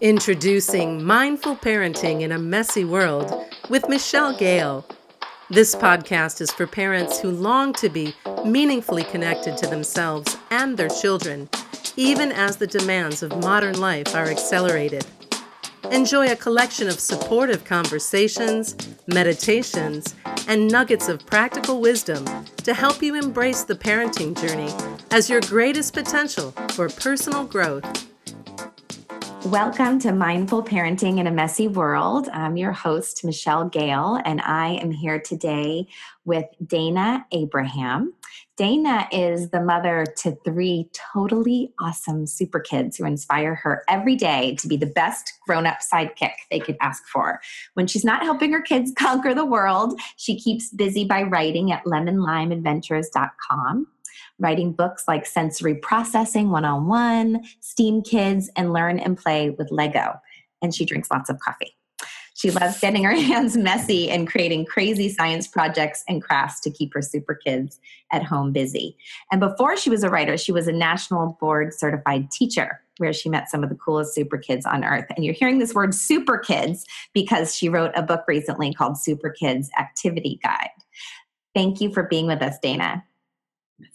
Introducing Mindful Parenting in a Messy World with Michelle Gale. This podcast is for parents who long to be meaningfully connected to themselves and their children, even as the demands of modern life are accelerated. Enjoy a collection of supportive conversations, meditations, and nuggets of practical wisdom to help you embrace the parenting journey as your greatest potential for personal growth Welcome to Mindful Parenting in a Messy World. I'm your host, Michelle Gale, and I am here today with Dayna Abraham. Dayna is the mother to three totally awesome super kids who inspire her every day to be the best grown up sidekick they could ask for. When she's not helping her kids conquer the world, she keeps busy by writing at lemonlimeadventures.com writing books like Sensory Processing 101, STEAM Kids, and Learn and Play with Lego. And she drinks lots of coffee. She loves getting her hands messy and creating crazy science projects and crafts to keep her super kids at home busy. And before she was a writer, she was a national board certified teacher where she met some of the coolest super kids on earth. And you're hearing this word super kids because she wrote a book recently called Super Kids Activity Guide. Thank you for being with us, Dayna.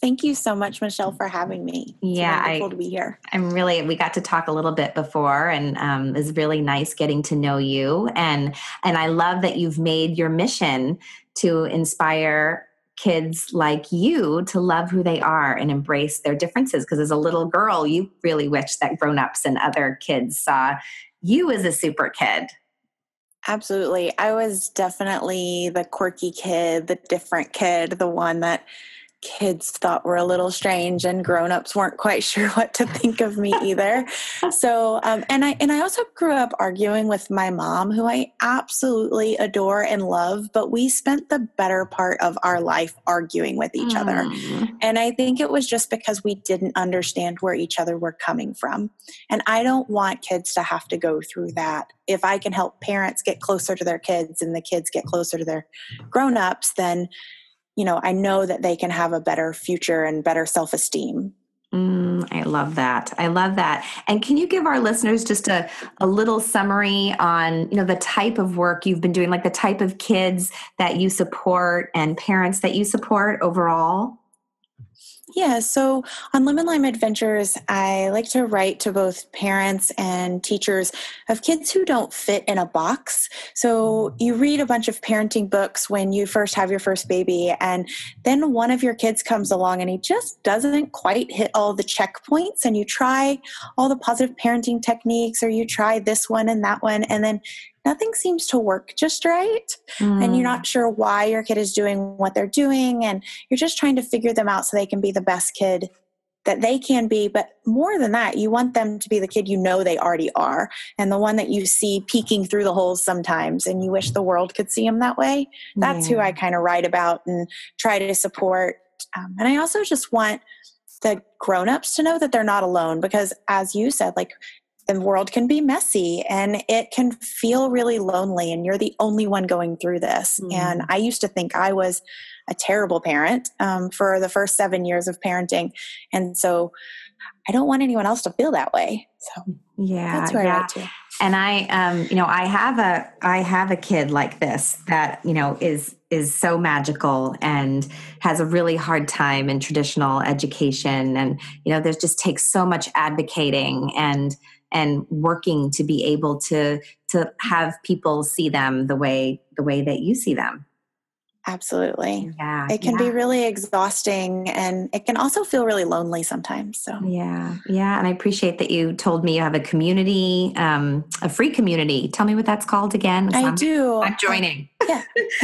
Thank you so much, Michelle, for having me. It's yeah, wonderful I, to be here. I'm really. We got to talk a little bit before, and um, it was really nice getting to know you. and And I love that you've made your mission to inspire kids like you to love who they are and embrace their differences. Because as a little girl, you really wish that grown-ups and other kids saw you as a super kid. Absolutely. I was definitely the quirky kid, the different kid, the one that kids thought were a little strange and grown-ups weren't quite sure what to think of me either. So um, and i and i also grew up arguing with my mom who i absolutely adore and love but we spent the better part of our life arguing with each mm. other and i think it was just because we didn't understand where each other were coming from. And i don't want kids to have to go through that. If i can help parents get closer to their kids and the kids get closer to their grown-ups then you know, I know that they can have a better future and better self esteem. Mm, I love that. I love that. And can you give our listeners just a, a little summary on, you know, the type of work you've been doing, like the type of kids that you support and parents that you support overall? Yeah, so on Lemon Lime Adventures, I like to write to both parents and teachers of kids who don't fit in a box. So mm-hmm. you read a bunch of parenting books when you first have your first baby, and then one of your kids comes along and he just doesn't quite hit all the checkpoints, and you try all the positive parenting techniques, or you try this one and that one, and then nothing seems to work just right mm. and you're not mm. sure why your kid is doing what they're doing and you're just trying to figure them out so they can be the best kid that they can be but more than that you want them to be the kid you know they already are and the one that you see peeking through the holes sometimes and you wish the world could see them that way that's yeah. who i kind of write about and try to support um, and i also just want the grown-ups to know that they're not alone because as you said like the world can be messy and it can feel really lonely and you're the only one going through this. Mm. and i used to think i was a terrible parent um, for the first seven years of parenting. And so i don't want anyone else to feel that way. So yeah that's where yeah. i and i um, you know i have a i have a kid like this that you know is is so magical and has a really hard time in traditional education. And you know there's just takes so much advocating and and working to be able to to have people see them the way the way that you see them Absolutely. Yeah. It can yeah. be really exhausting and it can also feel really lonely sometimes. So, yeah. Yeah. And I appreciate that you told me you have a community, um, a free community. Tell me what that's called again. I I'm, do. I'm joining. Yeah.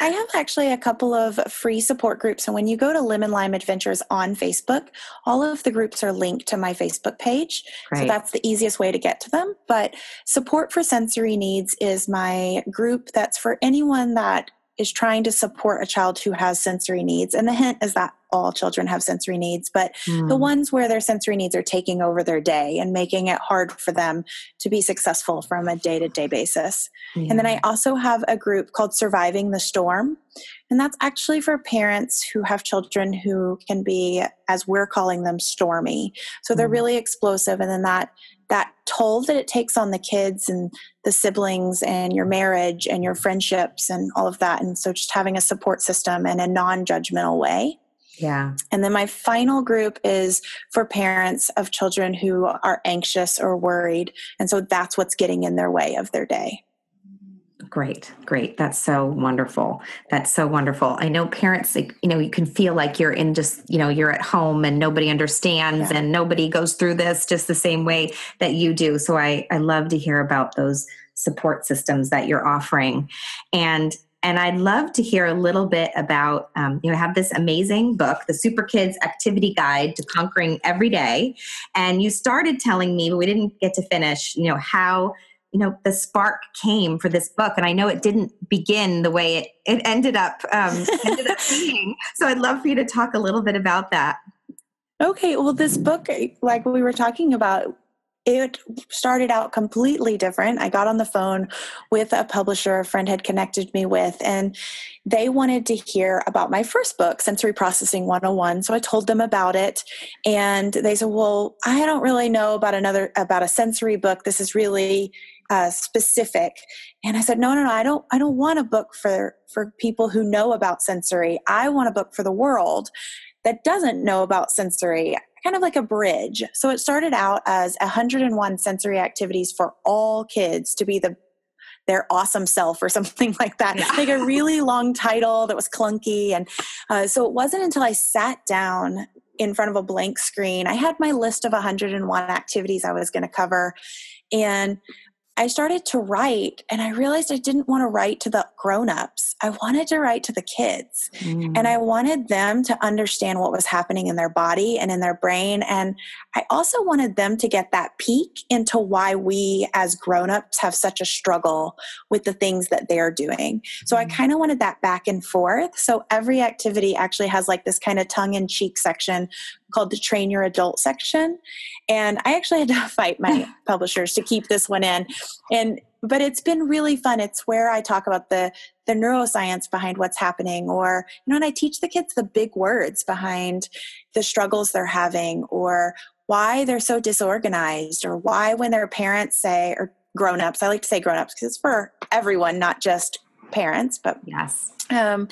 I have actually a couple of free support groups. And when you go to Lemon Lime Adventures on Facebook, all of the groups are linked to my Facebook page. Great. So that's the easiest way to get to them. But Support for Sensory Needs is my group that's for anyone that is trying to support a child who has sensory needs. And the hint is that all children have sensory needs, but mm. the hmm. ones where their sensory needs are taking over their day and making it hard for them to be successful from a day to day basis. Yeah. And then I also have a group called Surviving the Storm. And that's actually for parents who have children who can be, as we're calling them, stormy. So they're mm. really explosive. And then that that toll that it takes on the kids and the siblings and your marriage and your friendships and all of that. And so just having a support system in a non judgmental way. Yeah. And then my final group is for parents of children who are anxious or worried. And so that's what's getting in their way of their day. Great, great. That's so wonderful. That's so wonderful. I know parents, like, you know, you can feel like you're in just, you know, you're at home and nobody understands yeah. and nobody goes through this just the same way that you do. So I, I love to hear about those support systems that you're offering. And and I'd love to hear a little bit about, um, you know, have this amazing book, The Super Kids Activity Guide to Conquering Every Day. And you started telling me, but we didn't get to finish, you know, how you know the spark came for this book and i know it didn't begin the way it, it ended up um, ended up being so i'd love for you to talk a little bit about that okay well this book like we were talking about it started out completely different. I got on the phone with a publisher a friend had connected me with, and they wanted to hear about my first book, Sensory Processing 101. So I told them about it, and they said, Well, I don't really know about another about a sensory book. This is really uh, specific. And i said no no no i don't i don't want a book for for people who know about sensory. I want a book for the world that doesn't know about sensory. Kind of like a bridge. So it started out as 101 sensory activities for all kids to be the their awesome self or something like that. Yeah. like a really long title that was clunky. And uh, so it wasn't until i sat down in front of a blank screen. I had my list of 101 activities i was going to cover. And I started to write and I realized I didn't want to write to the grown-ups. I wanted to write to the kids. Mm. And I wanted them to understand what was happening in their body and in their brain and I also wanted them to get that peek into why we as grown-ups have such a struggle with the things that they're doing. So mm. I kind of wanted that back and forth. So every activity actually has like this kind of tongue in cheek section called the train your adult section. And i actually had to fight my publishers to keep this one in. And but it's been really fun. It's where i talk about the the neuroscience behind what's happening or you know and i teach the kids the big words behind the struggles they're having or why they're so disorganized or why when their parents say or grown-ups i like to say grown-ups because it's for everyone not just parents but yes um,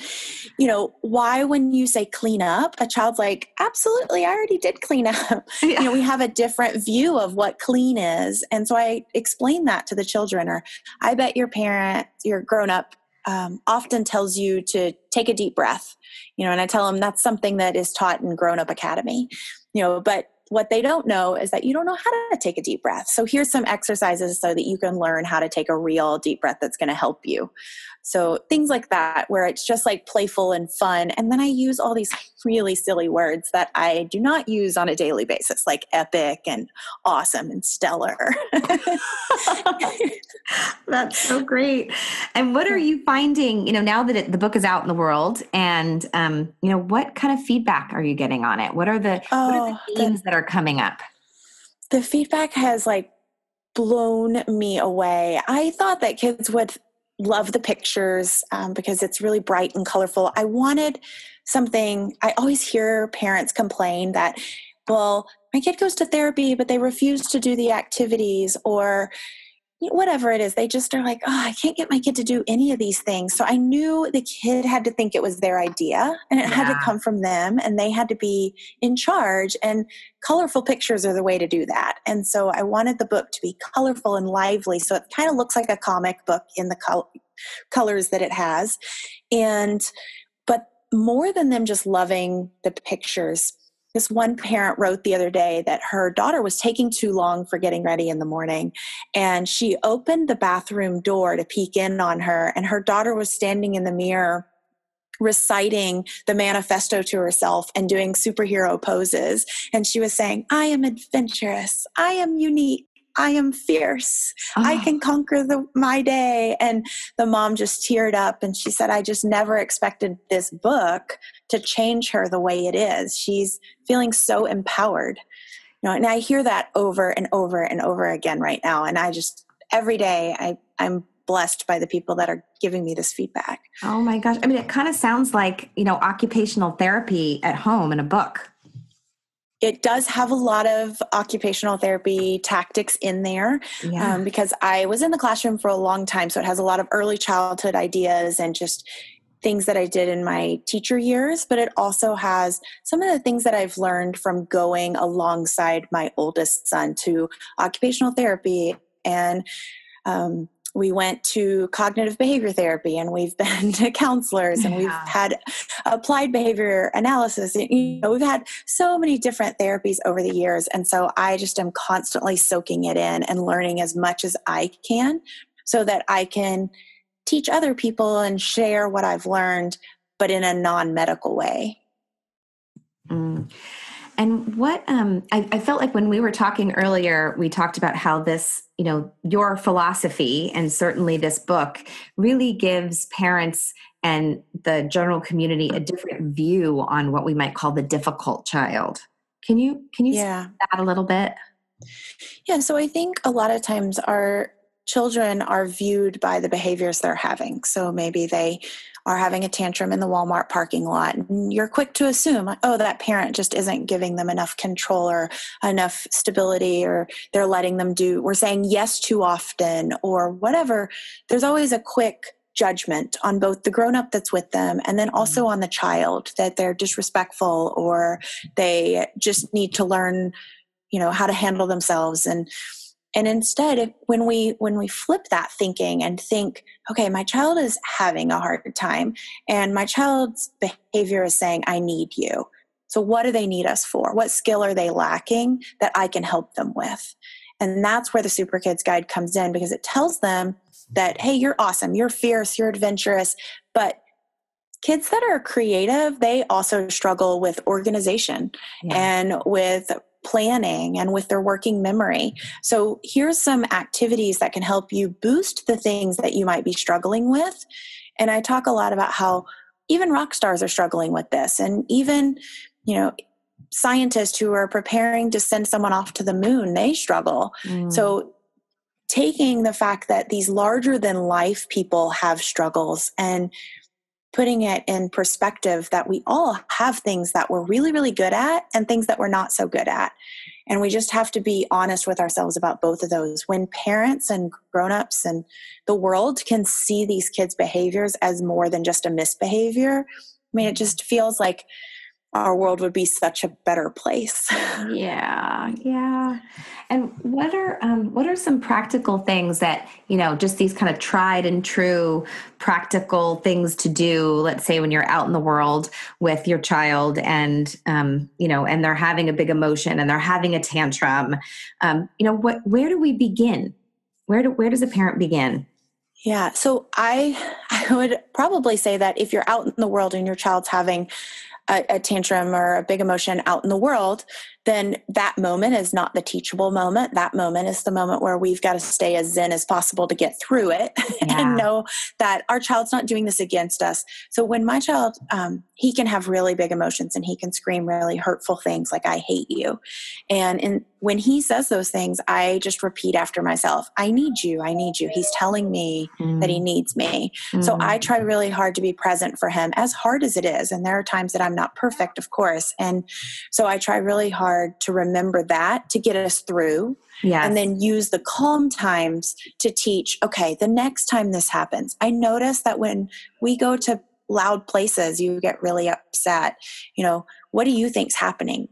you know, why when you say clean up, a child's like, absolutely, I already did clean up. Yeah. You know, we have a different view of what clean is. And so I explain that to the children, or I bet your parent, your grown up, um, often tells you to take a deep breath, you know, and I tell them that's something that is taught in Grown Up Academy, you know, but what they don't know is that you don't know how to take a deep breath. So here's some exercises so that you can learn how to take a real deep breath that's going to help you. So things like that, where it's just like playful and fun. And then I use all these really silly words that I do not use on a daily basis, like epic and awesome and stellar. That's so great. And what are you finding, you know, now that it, the book is out in the world and, um, you know, what kind of feedback are you getting on it? What are the, oh, what are the oh, themes that are coming up? The feedback has like blown me away. I thought that kids would love the pictures um, because it's really bright and colorful. I wanted something, I always hear parents complain that, well, my kid goes to therapy, but they refuse to do the activities, or whatever it is they just are like oh i can't get my kid to do any of these things. So i knew the kid had to think it was their idea and it yeah. had to come from them and they had to be in charge and colorful pictures are the way to do that. And so i wanted the book to be colorful and lively so it kind of looks like a comic book in the col- colors that it has. And but more than them just loving the pictures this one parent wrote the other day that her daughter was taking too long for getting ready in the morning and she opened the bathroom door to peek in on her and her daughter was standing in the mirror reciting the manifesto to herself and doing superhero poses. And she was saying i am adventurous. I am unique I am fierce. Oh. I can conquer the, my day. And the mom just teared up and she said, I just never expected this book to change her the way it is. She's feeling so empowered. You know, and I hear that over and over and over again right now. And I just, every day, I, I'm blessed by the people that are giving me this feedback. Oh my gosh. I mean, it kind of sounds like, you know, occupational therapy at home in a book. It does have a lot of occupational therapy tactics in there yeah. um, because I was in the classroom for a long time. So it has a lot of early childhood ideas and just things that I did in my teacher years, but it also has some of the things that I've learned from going alongside my oldest son to occupational therapy and um, we went to cognitive behavior therapy and we've been to counselors and yeah. we've had applied behavior analysis you know we've had so many different therapies over the years and so i just am constantly soaking it in and learning as much as i can so that i can teach other people and share what i've learned but in a non-medical way mm. And what um, I, I, felt like when we were talking earlier, we talked about how this, you know, your philosophy and certainly this book really gives parents and the general community a different view on what we might call the difficult child. Can you can you yeah. that a little bit? Yeah, so I think a lot of times our children are viewed by the behaviors they're having. So maybe they are having a tantrum in the Walmart parking lot, and you're quick to assume, oh, that parent just isn't giving them enough control or enough stability, or they're letting them do, we're saying yes too often, or whatever. There's always a quick judgment on both the grown up that's with them and then also mm-hmm. on the child that they're disrespectful or they just need to learn you know how to handle themselves and and instead when we when we flip that thinking and think okay my child is having a hard time and my child's behavior is saying i need you so what do they need us for what skill are they lacking that i can help them with and that's where the super kids guide comes in because it tells them that hey you're awesome you're fierce you're adventurous but kids that are creative they also struggle with organization yeah. and with planning and with their working memory. So, here's some activities that can help you boost the things that you might be struggling with. And I talk a lot about how even rock stars are struggling with this, and even, you know, scientists who are preparing to send someone off to the moon, they struggle. Mm. So, taking the fact that these larger than life people have struggles and putting it in perspective that we all have things that we're really, really good at and things that we're not so good at. And we just have to be honest with ourselves about both of those. When parents and grown-ups and the world can see these kids' behaviors as more than just a misbehavior, I mean, it just feels like our world would be such a better place. yeah, yeah. And what are um, what are some practical things that you know, just these kind of tried and true practical things to do? Let's say when you're out in the world with your child, and um, you know, and they're having a big emotion and they're having a tantrum. Um, you know, what? Where do we begin? Where do where does a parent begin? Yeah, so I I would probably say that if you're out in the world and your child's having a, a tantrum or a big emotion out in the world, then that moment is not the teachable moment. That moment is the moment where we've got to stay as zen as possible to get through it yeah. and know that our child's not doing this against us. So when my child, um, he can have really big emotions and he can scream really hurtful things like, I hate you. And in, when he says those things, I just repeat after myself, I need you. I need you. He's telling me mm. that he mm. needs me. Mm. So I try really hard to be present for him, as hard as it is. And there are times that I'm not perfect, of course. And so I try really hard hard to remember that to get us through. Yes. And then use the calm times to teach, okay, the next time this happens, I notice that when we go to loud places, you get really upset. You know, what do you think's happening?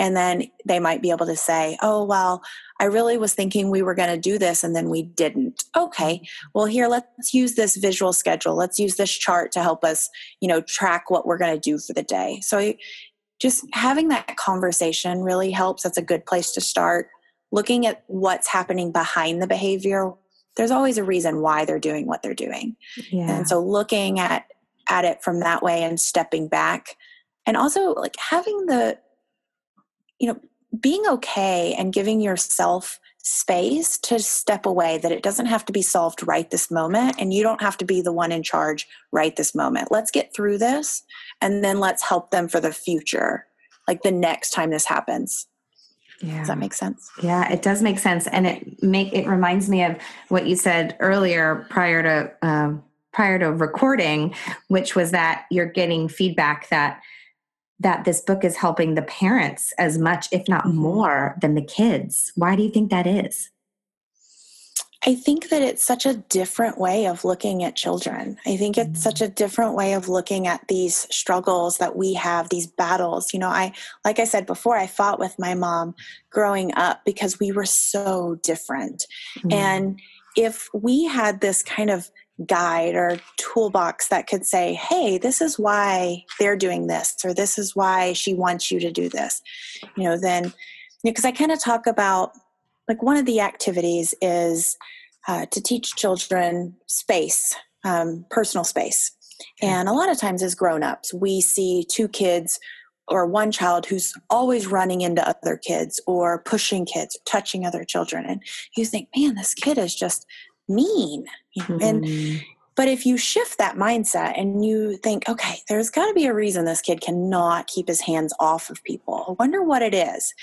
And then they might be able to say, oh, well, I really was thinking we were going to do this and then we didn't. Okay, well, here, let's use this visual schedule. Let's use this chart to help us, you know, track what we're going to do for the day. So just having that conversation really helps. That's a good place to start. Looking at what's happening behind the behavior, there's always a reason why they're doing what they're doing. Yeah. And so looking at at it from that way and stepping back and also like having the you know being okay and giving yourself space to step away that it doesn't have to be solved right this moment and you don't have to be the one in charge right this moment let's get through this and then let's help them for the future like the next time this happens yeah. Does that make sense? Yeah, it does make sense, and it make it reminds me of what you said earlier prior to um, prior to recording, which was that you're getting feedback that that this book is helping the parents as much, if not mm-hmm. more, than the kids. Why do you think that is? I think that it's such a different way of looking at children. I think it's such mm. a different way of looking at these struggles that we have, these battles. You know, I, like I said before, I fought with my mom growing up because we were so different. Mm. And if we had this kind of guide or toolbox that could say, hey, this is why they're doing this, or this is why she wants you to do this, you know, then, because you know, I kind of talk about like one of the activities is uh, to teach children space, um, personal space. And a lot of times, as grown ups, we see two kids or one child who's always running into other kids or pushing kids, touching other children. And you think, man, this kid is just mean. Mm-hmm. And but if you shift that mindset and you think, okay, there's got to be a reason this kid cannot keep his hands off of people. I wonder what it is.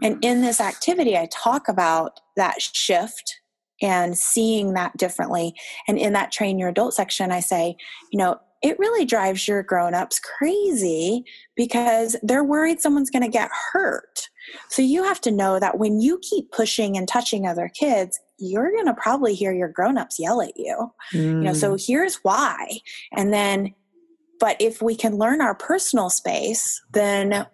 And in this activity, I talk about that shift and seeing that differently. And in that train your adult section, I say, you know, it really drives your grown-ups crazy because they're worried someone's going to get hurt. So you have to know that when you keep pushing and touching other kids, you're going to probably hear your grown-ups yell at you. Mm. You know, so mm. here's why. And then but if we can learn our personal space, then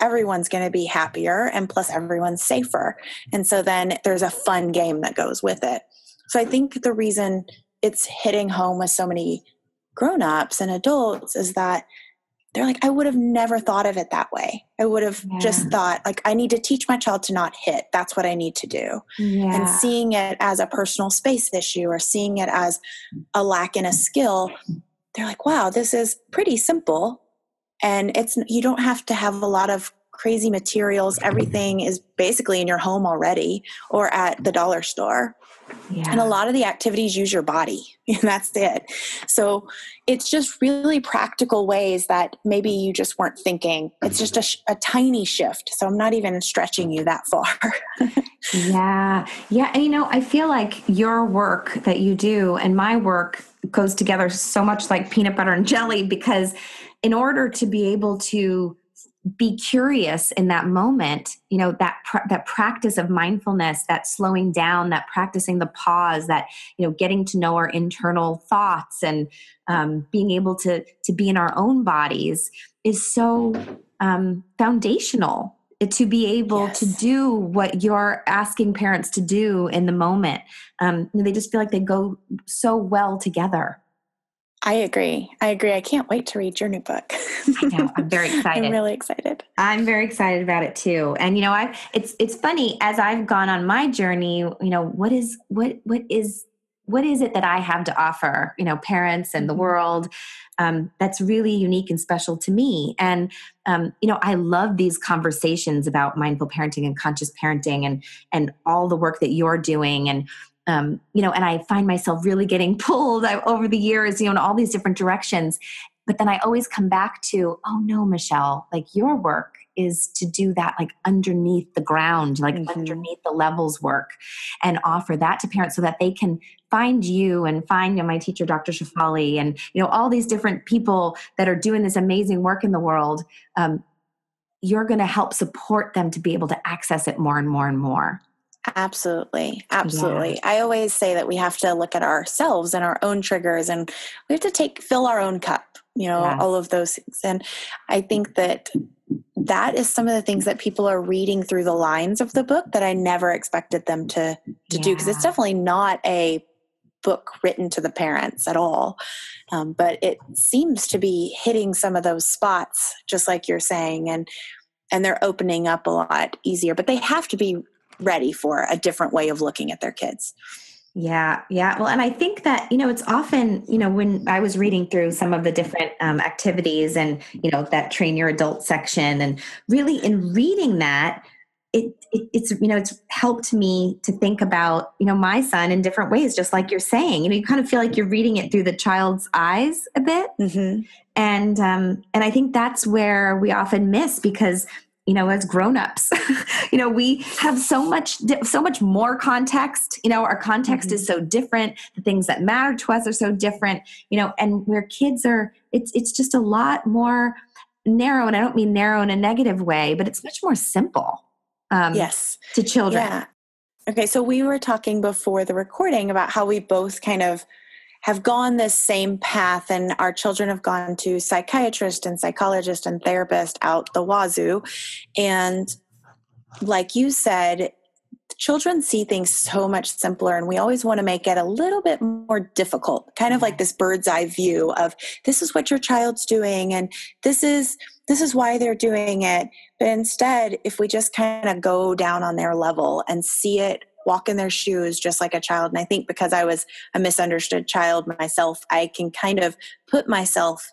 everyone's going to be happier and plus everyone's safer. And so then there's a fun game that goes with it. So I think the reason it's hitting home with so many grown-ups and adults is that they're like i would have never thought of it that way. I would have yeah. just thought like i need to teach my child to not hit. That's what i need to do. Yeah. and seeing it as a personal space issue or seeing it as a lack in a skill they're like wow this is pretty simple. And it's you don't have to have a lot of crazy materials. Everything is basically in your home already or at the dollar store yeah. And a lot of the activities use your body, and that's it. So it's just really practical ways that maybe you just weren't thinking. It's just a, a tiny shift. So I'm not even stretching you that far. yeah. Yeah. And you know, I feel like your work that you do and my work goes together so much like peanut butter and jelly because in order to be able to be curious in that moment you know that pr- that practice of mindfulness that slowing down that practicing the pause that you know getting to know our internal thoughts and um, being able to to be in our own bodies is so um, foundational to be able yes. to do what you're asking parents to do in the moment um, they just feel like they go so well together I agree. I agree. I can't wait to read your new book. I know. I'm very excited. I'm really excited. I'm very excited about it too. And you know, I it's it's funny as I've gone on my journey, you know, what is what what is what is it that I have to offer, you know, parents and the mm-hmm. world um, that's really unique and special to me? And um, you know, I love these conversations about mindful parenting and conscious parenting and and all the work that you're doing. And um, you know, and I find myself really getting pulled over the years, you know, in all these different directions. But then I always come back to, oh no, Michelle, like your work is to do that like underneath the ground, like mm-hmm. underneath the levels work, and offer that to parents so that they can find you and find you know, my teacher, Dr. Shefali, and you know all these different people that are doing this amazing work in the world. Um, you're going to help support them to be able to access it more and more and more. Absolutely. Absolutely. Yeah. I always say that we have to look at ourselves and our own triggers and we have to take fill our own cup, you know, yes. all of those things. And I think that that is some of the things that people are reading through the lines of the book that I never expected them to to yeah. do because it's definitely not a book written to the parents at all. Um, but it seems to be hitting some of those spots just like you're saying and and they're opening up a lot easier but they have to be ready for a different way of looking at their kids. Yeah, yeah. Well, and I think that, you know, it's often, you know, when I was reading through some of the different um, activities and, you know, that train your adult section, and really in reading that, it, it, it's you know it's helped me to think about you know my son in different ways just like you're saying you know you kind of feel like you're reading it through the child's eyes a bit mm-hmm. and um and i think that's where we often miss because you know as grown-ups you know we have so much so much more context you know our context mm-hmm. is so different the things that matter to us are so different you know and where kids are it's it's just a lot more narrow, and I don't mean narrow in a negative way, but it's much more simple. Um, yes. To children. Yeah. Okay, so we were talking before the recording about how we both kind of have gone this same path and our children have gone to psychiatrist and psychologist and therapist out the wazoo. And like you said children see things so much simpler and we always want to make it a little bit more difficult kind of like this bird's eye view of this is what your child's doing and this is this is why they're doing it. But instead if we just kind of go down on their level and see it walk in their shoes just like a child. And I think because I was a misunderstood child myself, I can kind of put myself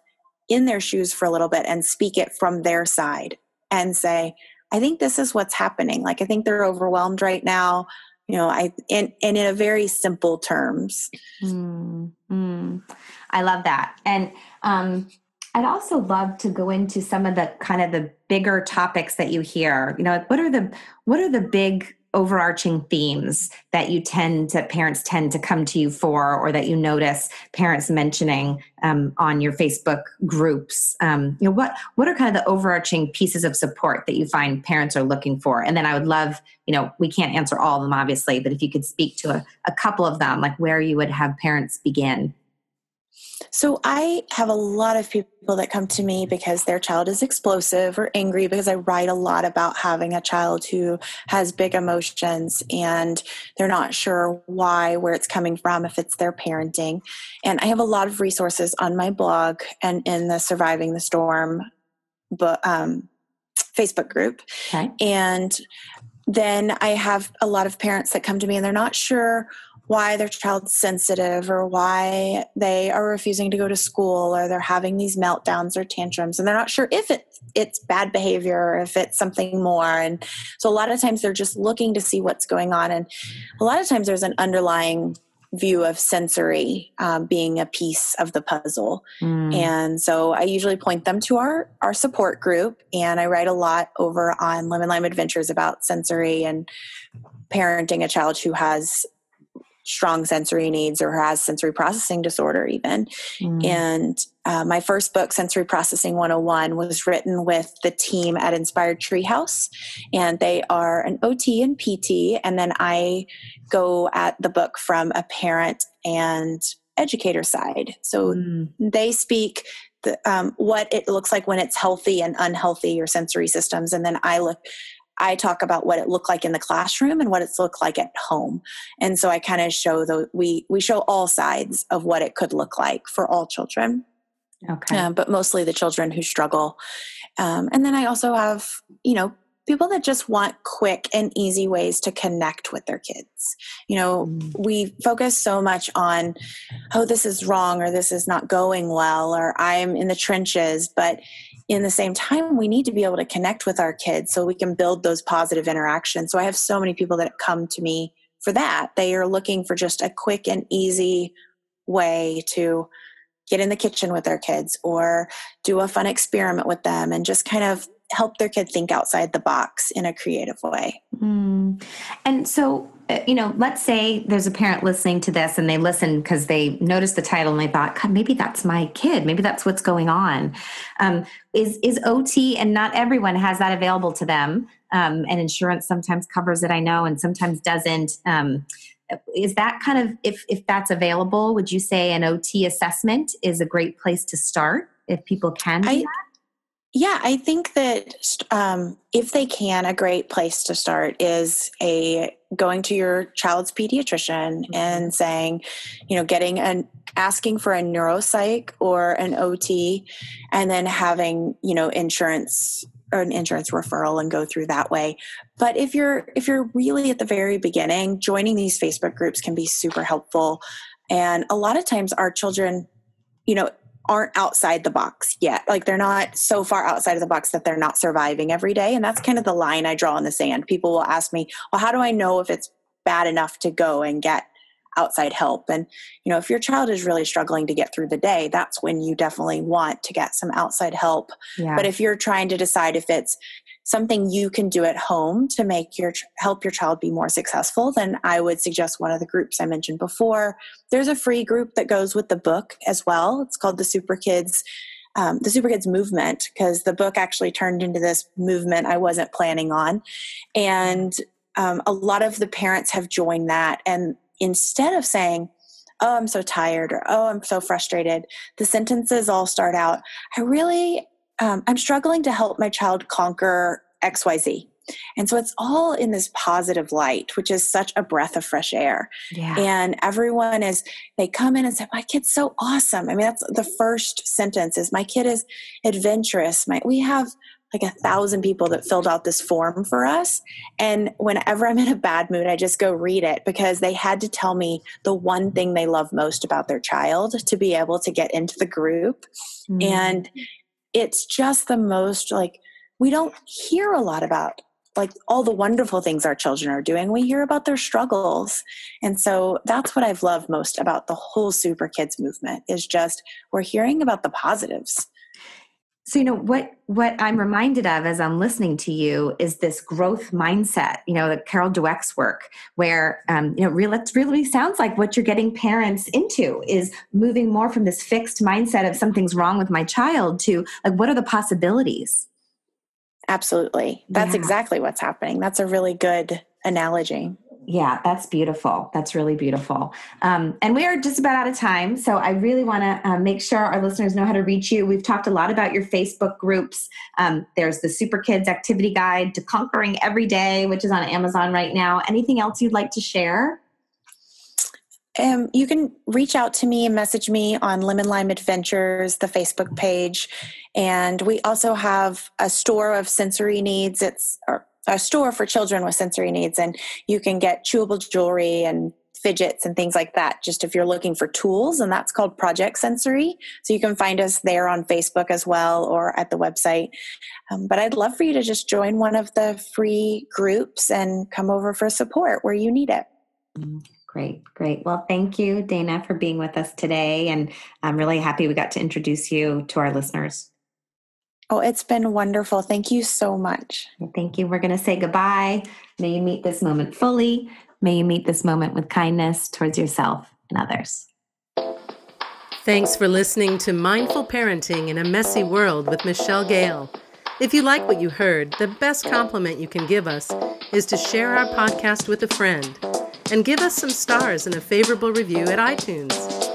in their shoes for a little bit and speak it from their side and say, I think this is what's happening. Like, I think they're overwhelmed right now. You know, I and, and in a very simple terms. Mm, mm. I love that. And um, I'd also love to go into some of the kind of the bigger topics that you hear. You know, like what are the what are the big overarching themes that you tend to parents tend to come to you for or that you notice parents mentioning um, on your facebook groups. Um, you know what what are kind of the overarching pieces of support that you find parents are looking for? And then i would love you know we can't answer all of them obviously but if you could speak to a, a couple of them like where you would have parents begin so I have a lot of people that come to me because their child is explosive or angry because I write a lot about having a child who has big emotions and they're not sure why, where it's coming from, if it's their parenting. And I have a lot of resources on my blog and in the Surviving the Storm but um, Facebook group. Okay. And then I have a lot of parents that come to me and they're not sure why their child's sensitive or why they are refusing to go to school or they're having these meltdowns or tantrums and they're not sure if it, it's bad behavior or if it's something more and so a lot of times they're just looking to see what's going on and a lot of times there's an underlying view of sensory um, being a piece of the puzzle mm. and so i usually point them to our our support group and i write a lot over on lemon lime adventures about sensory and parenting a child who has strong sensory needs or has sensory processing disorder even mm. and uh, my first book sensory processing 101 was written with the team at inspired treehouse and they are an ot and pt and then i go at the book from a parent and educator side so mm. they speak the, um, what it looks like when it's healthy and unhealthy your sensory systems and then i look I talk about what it looked like in the classroom and what it's looked like at home. And so I kind of show the we we show all sides of what it could look like for all children. Okay. Um, but mostly the children who struggle. Um, and then I also have, you know, people that just want quick and easy ways to connect with their kids. You know, mm. we focus so much on, oh, this is wrong or this is not going well or I'm in the trenches. But in the same time, we need to be able to connect with our kids so we can build those positive interactions. So I have so many people that come to me for that. They are looking for just a quick and easy way to get in the kitchen with their kids or do a fun experiment with them and just kind of help their kid think outside the box in a creative way. Mm. And so, you know, let's say there's a parent listening to this and they listen because they noticed the title and they thought, God, maybe that's my kid. Maybe that's what's going on. Um, is is OT and not everyone has that available to them. Um, and insurance sometimes covers it, I know, and sometimes doesn't. Um, is that kind of if if that's available? Would you say an OT assessment is a great place to start if people can do I, that? Yeah, I think that um, if they can, a great place to start is a going to your child's pediatrician mm-hmm. and saying, you know, getting an asking for a neuropsych or an OT, and then having you know insurance or an insurance referral and go through that way. But if you're if you're really at the very beginning, joining these Facebook groups can be super helpful. And a lot of times, our children, you know, aren't outside the box yet. Like they're not so far outside of the box that they're not surviving every day. And that's kind of the line I draw in the sand. People will ask me, well, how do I know if it's bad enough to go and get outside help? And, you know, if your child is really struggling to get through the day, that's when you definitely want to get some outside help. Yeah. But if you're trying to decide if it's something you can do at home to make your help your child be more successful then i would suggest one of the groups i mentioned before there's a free group that goes with the book as well it's called the super kids um, the Super Kids movement because the book actually turned into this movement I wasn't planning on. And um, a lot of the parents have joined that. And instead of saying, oh, I'm so tired or oh, I'm so frustrated, the sentences all start out, I really, um, I'm struggling to help my child conquer XYZ. And so it's all in this positive light, which is such a breath of fresh air. Yeah. And everyone is, they come in and say, My kid's so awesome. I mean, that's the first sentence is my kid is adventurous. My we have like a thousand people that filled out this form for us. And whenever I'm in a bad mood, I just go read it because they had to tell me the one thing they love most about their child to be able to get into the group. Mm-hmm. And it's just the most like, we don't hear a lot about like all the wonderful things our children are doing. We hear about their struggles. And so that's what I've loved most about the whole Super Kids movement is just we're hearing about the positives. So you know what what I'm reminded of as I'm listening to you is this growth mindset. You know, the Carol Dweck's work, where um, you know, really, it really sounds like what you're getting parents into is moving more from this fixed mindset of something's wrong with my child to like, what are the possibilities? Absolutely. That's yeah. exactly what's happening. That's a really good analogy. Yeah, that's beautiful. That's really beautiful. Um, and we are just about out of time. So I really want to uh, make sure our listeners know how to reach you. We've talked a lot about your Facebook groups. Um, there's the Super Kids Activity Guide to Conquering Every Day, which is on Amazon right now. Anything else you'd like to share? Um, you can reach out to me and message me on Lemon Lime Adventures, the Facebook page. And we also have a store of sensory needs. It's a store for children with sensory needs, and you can get chewable jewelry and fidgets and things like that just if you're looking for tools and that's called project sensory so you can find us there on facebook as well or at the website um, but i'd love for you to just join one of the free groups and come over for support where you need it mm-hmm. Great, great. Well, thank you, Dayna, for being with us today. And I'm really happy we got to introduce you to our listeners. Oh, it's been wonderful. Thank you so much. Thank you. We're going to say goodbye. May you meet this moment fully. May you meet this moment with kindness towards yourself and others. Thanks for listening to Mindful Parenting in a Messy World with Michelle Gale. If you like what you heard, the best compliment you can give us is to share our podcast with a friend and give us some stars and a favorable review at iTunes.